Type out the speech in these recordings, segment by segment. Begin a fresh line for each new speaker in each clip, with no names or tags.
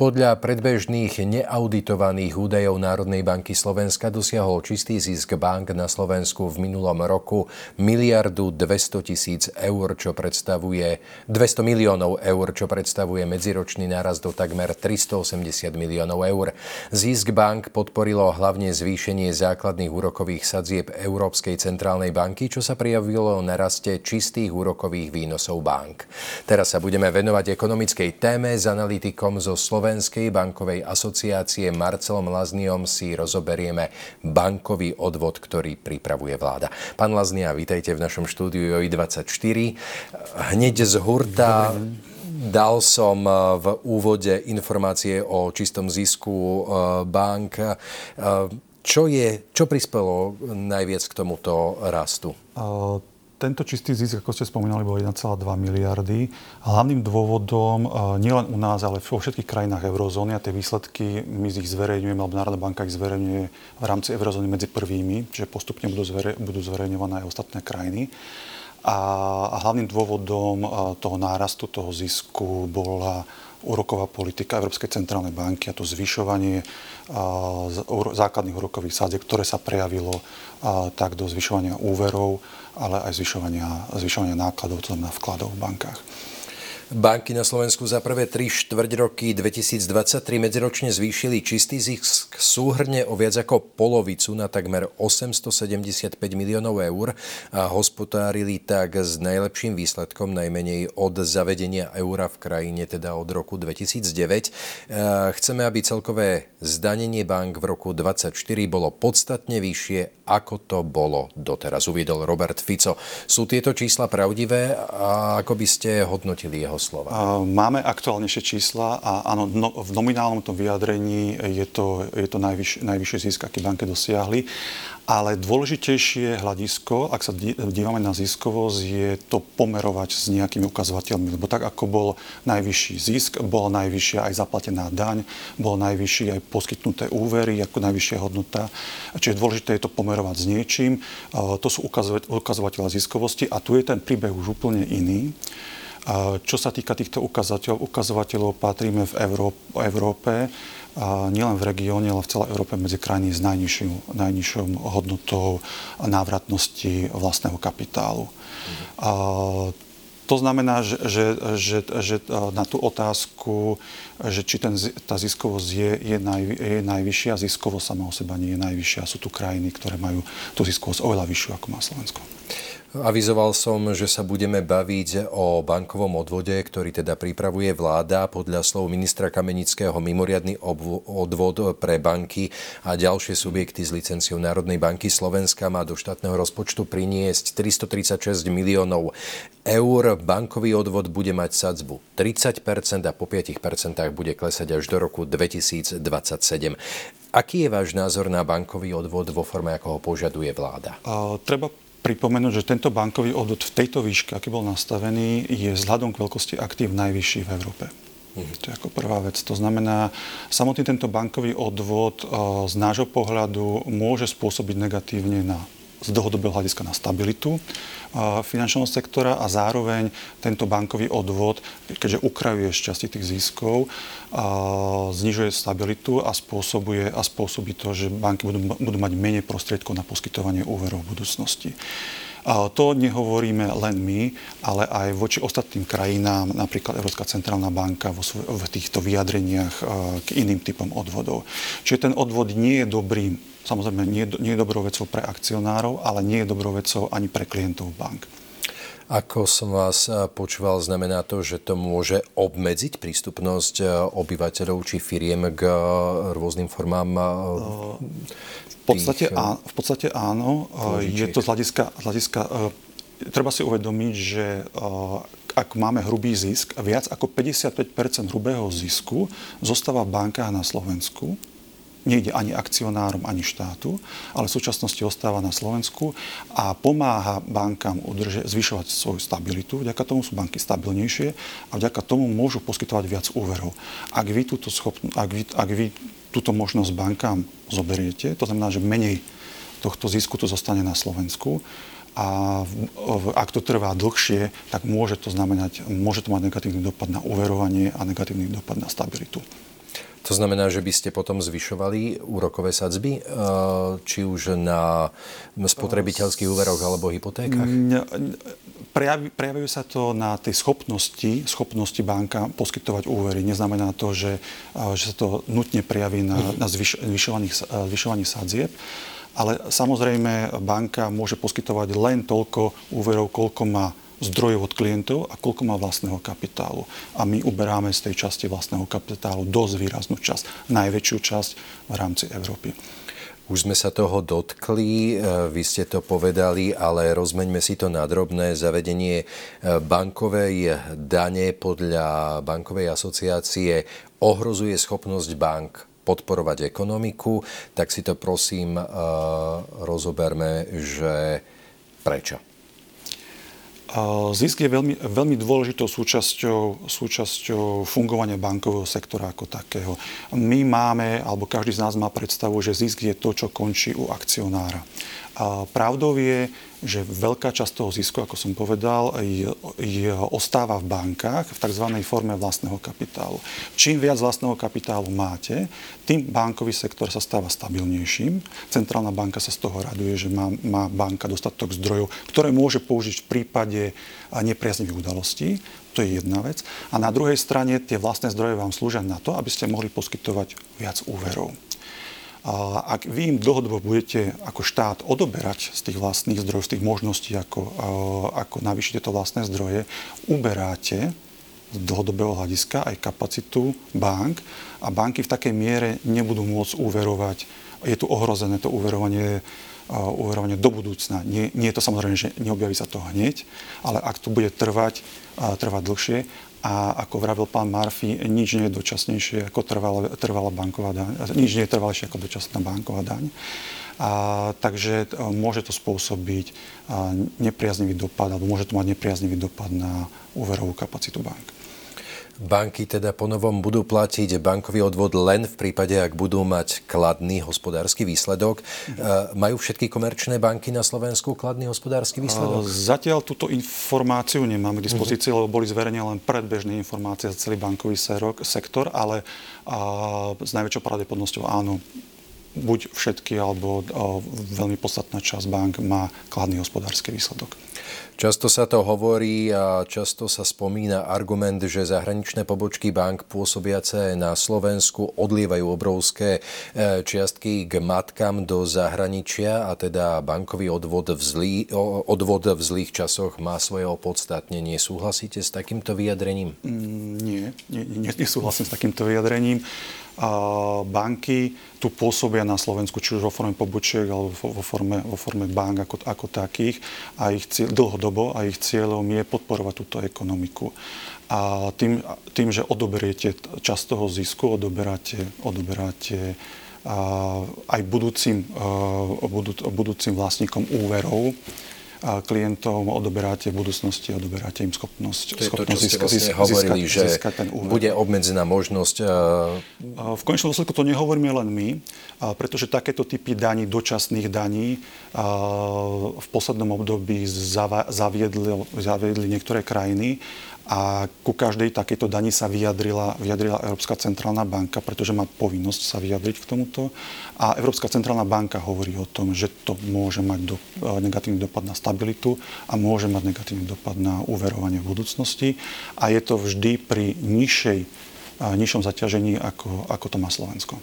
Podľa predbežných neauditovaných údajov Národnej banky Slovenska dosiahol čistý zisk bank na Slovensku v minulom roku miliardu 200 tisíc eur, čo predstavuje 200 miliónov eur, čo predstavuje medziročný nárast do takmer 380 miliónov eur. Zisk bank podporilo hlavne zvýšenie základných úrokových sadzieb Európskej centrálnej banky, čo sa prijavilo na raste čistých úrokových výnosov bank. Teraz sa budeme venovať ekonomickej téme s analytikom zo Slovenska Slovenskej bankovej asociácie Marcelom Lazniom si rozoberieme bankový odvod, ktorý pripravuje vláda. Pán Laznia, vítajte v našom štúdiu JOI24. Hneď z hurta Dal som eh, v úvode informácie o čistom zisku eh, bank. Eh, čo, je, čo prispelo najviac k tomuto rastu?
Tento čistý zisk, ako ste spomínali, bol 1,2 miliardy. Hlavným dôvodom, e, nielen u nás, ale vo všetkých krajinách eurozóny, a tie výsledky my z ich zverejňujeme, alebo Národná banka ich zverejňuje v rámci eurozóny medzi prvými, čiže postupne budú, zvere, budú zverejňované aj ostatné krajiny. A, hlavným dôvodom e, toho nárastu, toho zisku bola úroková politika Európskej centrálnej banky a to zvyšovanie základných úrokových sádziek, ktoré sa prejavilo tak do zvyšovania úverov, ale aj zvyšovania, zvyšovania nákladov, to znamená vkladov v bankách.
Banky na Slovensku za prvé 3 štvrť roky 2023 medziročne zvýšili čistý zisk súhrne o viac ako polovicu na takmer 875 miliónov eur a hospodárili tak s najlepším výsledkom najmenej od zavedenia eura v krajine, teda od roku 2009. Chceme, aby celkové zdanenie bank v roku 2024 bolo podstatne vyššie, ako to bolo doteraz, uviedol Robert Fico. Sú tieto čísla pravdivé a ako by ste hodnotili jeho slova?
Máme aktuálnejšie čísla a áno, no, v nominálnom tom vyjadrení je to, je to najvyš, najvyššie zisk, aký banky dosiahli. Ale dôležitejšie hľadisko, ak sa dívame na ziskovosť, je to pomerovať s nejakými ukazovateľmi. Lebo tak, ako bol najvyšší zisk, bola najvyššia aj zaplatená daň, bol najvyšší aj poskytnuté úvery, ako najvyššia hodnota. Čiže dôležité je to pomerovať s niečím. To sú ukazovateľe ziskovosti a tu je ten príbeh už úplne iný. Čo sa týka týchto ukazovateľov, patríme v Európe, nielen v regióne, ale v celej Európe medzi krajiny s najnižšou, najnižšou hodnotou návratnosti vlastného kapitálu. Mm. To znamená, že, že, že, že na tú otázku, že či ten, tá ziskovosť je, je, naj, je najvyššia, ziskovosť sama o seba nie je najvyššia. Sú tu krajiny, ktoré majú tú ziskovosť oveľa vyššiu, ako má Slovensko.
Avizoval som, že sa budeme baviť o bankovom odvode, ktorý teda pripravuje vláda. Podľa slov ministra Kamenického mimoriadný odvod pre banky a ďalšie subjekty s licenciou Národnej banky Slovenska má do štátneho rozpočtu priniesť 336 miliónov eur. Bankový odvod bude mať sadzbu 30% a po 5% bude klesať až do roku 2027. Aký je váš názor na bankový odvod vo forme, ako ho požaduje vláda?
Uh, treba pripomenúť, že tento bankový odvod v tejto výške, aký bol nastavený, je vzhľadom k veľkosti aktív najvyšší v Európe. Mhm. To je ako prvá vec. To znamená, samotný tento bankový odvod z nášho pohľadu môže spôsobiť negatívne na z dlhodobého hľadiska na stabilitu finančného sektora a zároveň tento bankový odvod, keďže ukrajuje časti tých ziskov, znižuje stabilitu a spôsobuje a spôsobí to, že banky budú, budú mať menej prostriedkov na poskytovanie úverov v budúcnosti. A to nehovoríme len my, ale aj voči ostatným krajinám, napríklad Európska centrálna banka vo v týchto vyjadreniach k iným typom odvodov. Čiže ten odvod nie je dobrým, samozrejme nie, nie je dobrou vecou pre akcionárov, ale nie je dobrou vecou ani pre klientov bank.
Ako som vás počúval, znamená to, že to môže obmedziť prístupnosť obyvateľov či firiem k rôznym formám
podstate, á, v podstate áno. Požičiek. Je to z hľadiska, z hľadiska treba si uvedomiť, že ak máme hrubý zisk, viac ako 55% hrubého zisku zostáva v bankách na Slovensku. Nejde ani akcionárom, ani štátu, ale v súčasnosti ostáva na Slovensku a pomáha bankám udrže, zvyšovať svoju stabilitu. Vďaka tomu sú banky stabilnejšie a vďaka tomu môžu poskytovať viac úverov. Ak vy, túto schopn- ak vy, ak vy túto možnosť bankám zoberiete. To znamená, že menej tohto zisku to zostane na Slovensku a ak to trvá dlhšie, tak môže to znamenať, môže to mať negatívny dopad na uverovanie a negatívny dopad na stabilitu.
To znamená, že by ste potom zvyšovali úrokové sadzby, či už na spotrebiteľských úveroch alebo hypotékach?
Prejavujú sa to na tej schopnosti, schopnosti banka poskytovať úvery. Neznamená to, že, že sa to nutne prejaví na, na zvyš, zvyšovaní, zvyšovaní sadzieb. Ale samozrejme banka môže poskytovať len toľko úverov, koľko má zdrojov od klientov a koľko má vlastného kapitálu. A my uberáme z tej časti vlastného kapitálu dosť výraznú časť, najväčšiu časť v rámci Európy.
Už sme sa toho dotkli, e, vy ste to povedali, ale rozmeňme si to na drobné. Zavedenie e, bankovej dane podľa bankovej asociácie ohrozuje schopnosť bank podporovať ekonomiku, tak si to prosím e, rozoberme, že prečo.
Zisk je veľmi, veľmi dôležitou súčasťou, súčasťou fungovania bankového sektora ako takého. My máme, alebo každý z nás má predstavu, že zisk je to, čo končí u akcionára. Pravdou je, že veľká časť toho zisku, ako som povedal, je, je, ostáva v bankách v tzv. forme vlastného kapitálu. Čím viac vlastného kapitálu máte, tým bankový sektor sa stáva stabilnejším. Centrálna banka sa z toho raduje, že má, má banka dostatok zdrojov, ktoré môže použiť v prípade nepriaznivých udalostí. To je jedna vec. A na druhej strane tie vlastné zdroje vám slúžia na to, aby ste mohli poskytovať viac úverov. Ak vy im dlhodobo budete ako štát odoberať z tých vlastných zdrojov, z tých možností, ako, ako navýšiť tieto vlastné zdroje, uberáte z dlhodobého hľadiska aj kapacitu bank a banky v takej miere nebudú môcť úverovať. Je tu ohrozené to úverovanie úverovanie do budúcna. Nie, nie je to samozrejme, že neobjaví sa to hneď, ale ak to bude trvať, trvať dlhšie, a ako vravil pán Murphy, nič nie je dočasnejšie ako trvalá, trvalá banková daň. Nič nie je trvalejšie ako dočasná banková daň. A, takže e, môže to spôsobiť a, nepriaznivý dopad, alebo môže to mať nepriaznivý dopad na úverovú kapacitu bank.
Banky teda ponovom budú platiť bankový odvod len v prípade, ak budú mať kladný hospodársky výsledok. Mhm. Majú všetky komerčné banky na Slovensku kladný hospodársky výsledok?
Zatiaľ túto informáciu nemáme k dispozícii, mhm. lebo boli zverejnené len predbežné informácie za celý bankový sektor, ale a, s najväčšou pravdepodobnosťou áno, buď všetky, alebo veľmi podstatná časť bank má kladný hospodársky výsledok.
Často sa to hovorí a často sa spomína argument, že zahraničné pobočky bank pôsobiace na Slovensku odlievajú obrovské e, čiastky k matkám do zahraničia a teda bankový odvod v, zlý, odvod v zlých časoch má svoje opodstatnenie. Súhlasíte s takýmto vyjadrením?
Mm, nie, nie, nie, nesúhlasím s takýmto vyjadrením banky tu pôsobia na Slovensku, či už vo forme pobočiek alebo vo forme, vo forme bank ako, ako takých a ich cieľ, dlhodobo a ich cieľom je podporovať túto ekonomiku. A tým, tým že odoberiete časť toho zisku, odoberáte, odoberáte aj budúcim, budú, budúcim vlastníkom úverov, klientom odoberáte v budúcnosti, odoberáte im schopnosť,
to je schopnosť to, čo získa, vlastne hovorili, získať, že získať ten úver. bude obmedzená možnosť.
V konečnom dôsledku to nehovoríme len my, pretože takéto typy daní, dočasných daní v poslednom období zaviedli, zaviedli niektoré krajiny a ku každej takejto dani sa vyjadrila, vyjadrila Európska centrálna banka, pretože má povinnosť sa vyjadriť k tomuto. A Európska centrálna banka hovorí o tom, že to môže mať do, e, negatívny dopad na stabilitu a môže mať negatívny dopad na uverovanie v budúcnosti. A je to vždy pri nižšej, e, nižšom zaťažení, ako, ako to má Slovensko.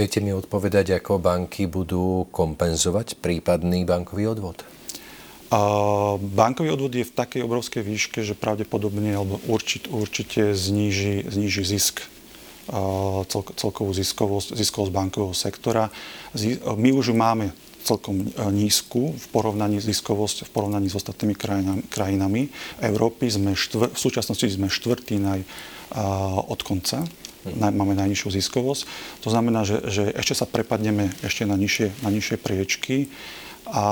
Viete mi odpovedať, ako banky budú kompenzovať prípadný bankový odvod?
A bankový odvod je v takej obrovskej výške, že pravdepodobne alebo určite, určite zníži, zníži zisk cel, celkovú ziskovosť, ziskovosť bankového sektora. My už ju máme celkom e, nízku v porovnaní ziskovosť v porovnaní s ostatnými krajinami, krajinami Európy. Sme štvr, v súčasnosti sme štvrtý naj, od konca. Na, máme najnižšiu ziskovosť. To znamená, že, že ešte sa prepadneme ešte na nižšie, na nižšie priečky a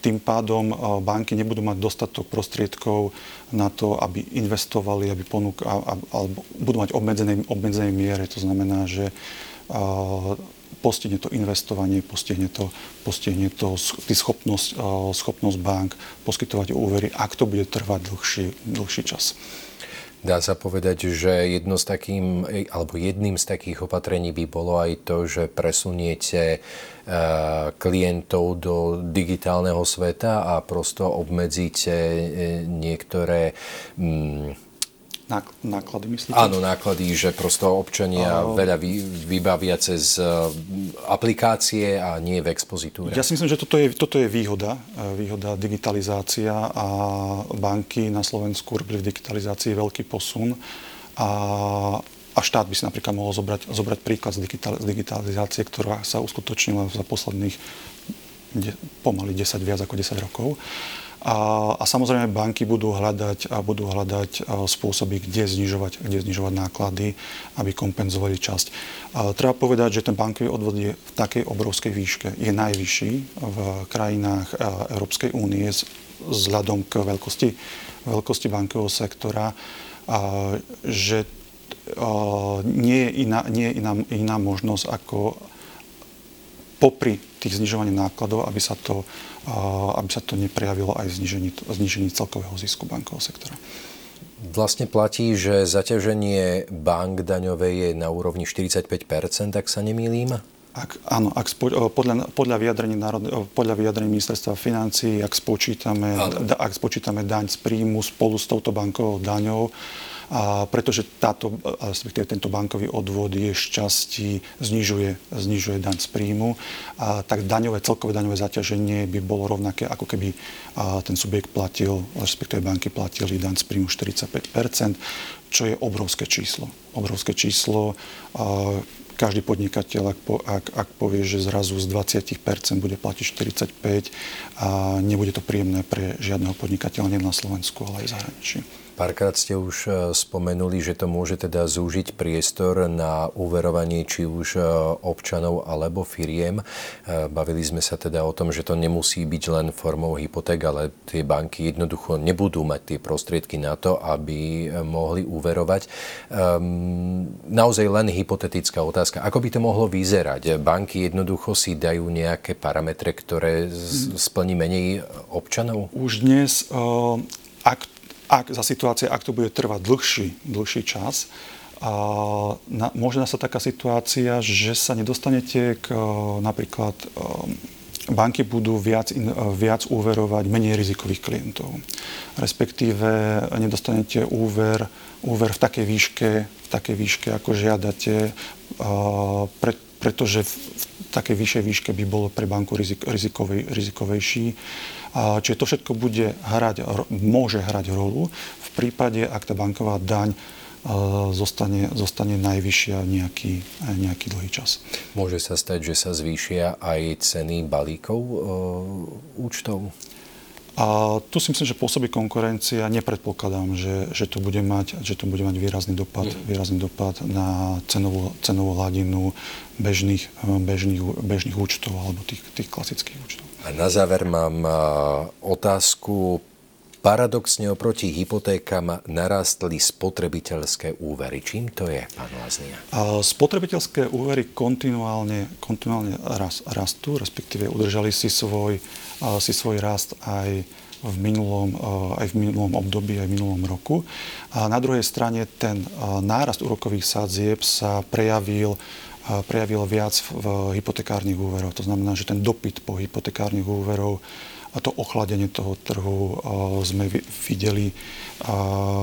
tým pádom e, banky nebudú mať dostatok prostriedkov na to, aby investovali, aby ponúk, alebo budú mať obmedzenej, obmedzenej miere. To znamená, že e, postihne to investovanie, postihne to, postihne to schopnosť, e, schopnosť bank poskytovať úvery, ak to bude trvať dlhší, dlhší čas.
Dá sa povedať, že jedno z takým, alebo jedným z takých opatrení by bolo aj to, že presuniete eh, klientov do digitálneho sveta a prosto obmedzíte eh, niektoré mm,
náklady, myslíte?
Áno, náklady, že prosto občania uh, veľa vy, vybavia cez e, aplikácie a nie v expozitúre.
Ja si myslím, že toto je, toto je výhoda. E, výhoda digitalizácia a banky na Slovensku robili v digitalizácii veľký posun. A, a štát by si napríklad mohol zobrať, zobrať príklad z, digital, z digitalizácie, ktorá sa uskutočnila za posledných de, pomaly 10, viac ako 10 rokov. A, a samozrejme banky budú hľadať, a budú hľadať spôsoby, kde znižovať, kde znižovať náklady, aby kompenzovali časť. A treba povedať, že ten bankový odvod je v takej obrovskej výške. Je najvyšší v krajinách Európskej únie vzhľadom k veľkosti, veľkosti bankového sektora, a, že a, nie je iná, nie je iná, iná možnosť ako popri tých znižovaní nákladov, aby sa to, aby sa to neprejavilo aj v znižení, znižení celkového zisku bankového sektora.
Vlastne platí, že zaťaženie bank daňovej je na úrovni 45%, ak sa nemýlim?
Ak, áno, ak spo, podľa, podľa, vyjadrení národ, podľa vyjadrení ministerstva financí, ak spočítame, da, ak spočítame daň z príjmu spolu s touto bankovou daňou, a pretože táto, tento bankový odvod je z časti, znižuje, znižuje daň z príjmu, a tak daňové, celkové daňové zaťaženie by bolo rovnaké, ako keby ten subjekt platil, respektíve banky platili daň z príjmu 45% čo je obrovské číslo. Obrovské číslo. Každý podnikateľ, ak, po, ak, ak povie, že zrazu z 20% bude platiť 45% a nebude to príjemné pre žiadneho podnikateľa, nie na Slovensku, ale aj zahraničí.
Párkrát ste už e, spomenuli, že to môže teda zúžiť priestor na uverovanie či už e, občanov alebo firiem. E, bavili sme sa teda o tom, že to nemusí byť len formou hypoték, ale tie banky jednoducho nebudú mať tie prostriedky na to, aby mohli uverovať. Ehm, naozaj len hypotetická otázka. Ako by to mohlo vyzerať? Banky jednoducho si dajú nejaké parametre, ktoré splní menej občanov?
Už dnes, ak ak za situácie, ak to bude trvať dlhší, dlhší čas, a na, môže nastať taká situácia, že sa nedostanete k napríklad banky budú viac, in, viac úverovať menej rizikových klientov. Respektíve nedostanete úver, úver v takej výške, v takej výške ako žiadate, pre, pretože v, v takej vyššej výške by bolo pre banku rizik, rizikovej, rizikovejší Čiže to všetko bude hrať, môže hrať rolu v prípade, ak tá banková daň zostane, zostane najvyššia nejaký, nejaký dlhý čas.
Môže sa stať, že sa zvýšia aj ceny balíkov e, účtov?
A tu si myslím, že pôsobí konkurencia. Nepredpokladám, že, že, to, bude mať, že to bude mať výrazný dopad, mm. výrazný dopad na cenovú, cenovú hladinu bežných, bežných, bežných účtov alebo tých, tých klasických účtov.
A na záver mám otázku. Paradoxne oproti hypotékam narastli spotrebiteľské úvery. Čím to je, pán Laznia?
Spotrebiteľské úvery kontinuálne, kontinuálne rastú, respektíve udržali si svoj, si svoj rast aj v minulom, aj v minulom období, aj v minulom roku. A na druhej strane ten nárast úrokových sadzieb sa prejavil prejavilo viac v hypotekárnych úverov. To znamená, že ten dopyt po hypotekárnych úverov a to ochladenie toho trhu sme videli,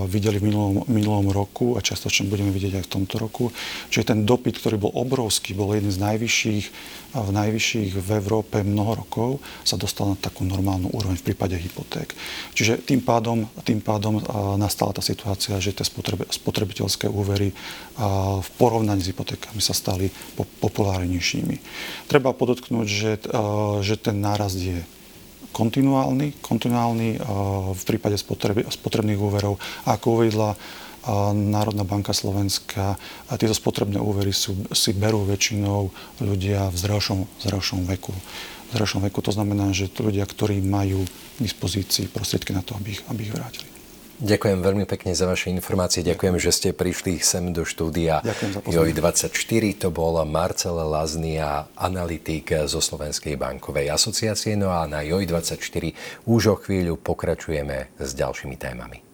videli v minulom, minulom roku a častočne budeme vidieť aj v tomto roku. Čiže ten dopyt, ktorý bol obrovský, bol jeden z najvyšších, v najvyšších v Európe mnoho rokov, sa dostal na takú normálnu úroveň v prípade hypoték. Čiže tým pádom, tým pádom nastala tá situácia, že tie spotrebiteľské úvery v porovnaní s hypotékami sa stali populárnejšími. Treba podotknúť, že, že ten nárast je kontinuálny, kontinuálny v prípade spotrebných úverov. A ako uvedla Národná banka Slovenska, a tieto spotrebné úvery sú, si berú väčšinou ľudia v zrelšom, zrelšom veku. V zrelšom veku to znamená, že ľudia, ktorí majú k dispozícii prostriedky na to, aby ich, aby ich vrátili.
Ďakujem veľmi pekne za vaše informácie. Ďakujem, že ste prišli sem do štúdia JOJ24. To bol Marcel Laznia, analytik zo Slovenskej bankovej asociácie. No a na JOJ24 už o chvíľu pokračujeme s ďalšími témami.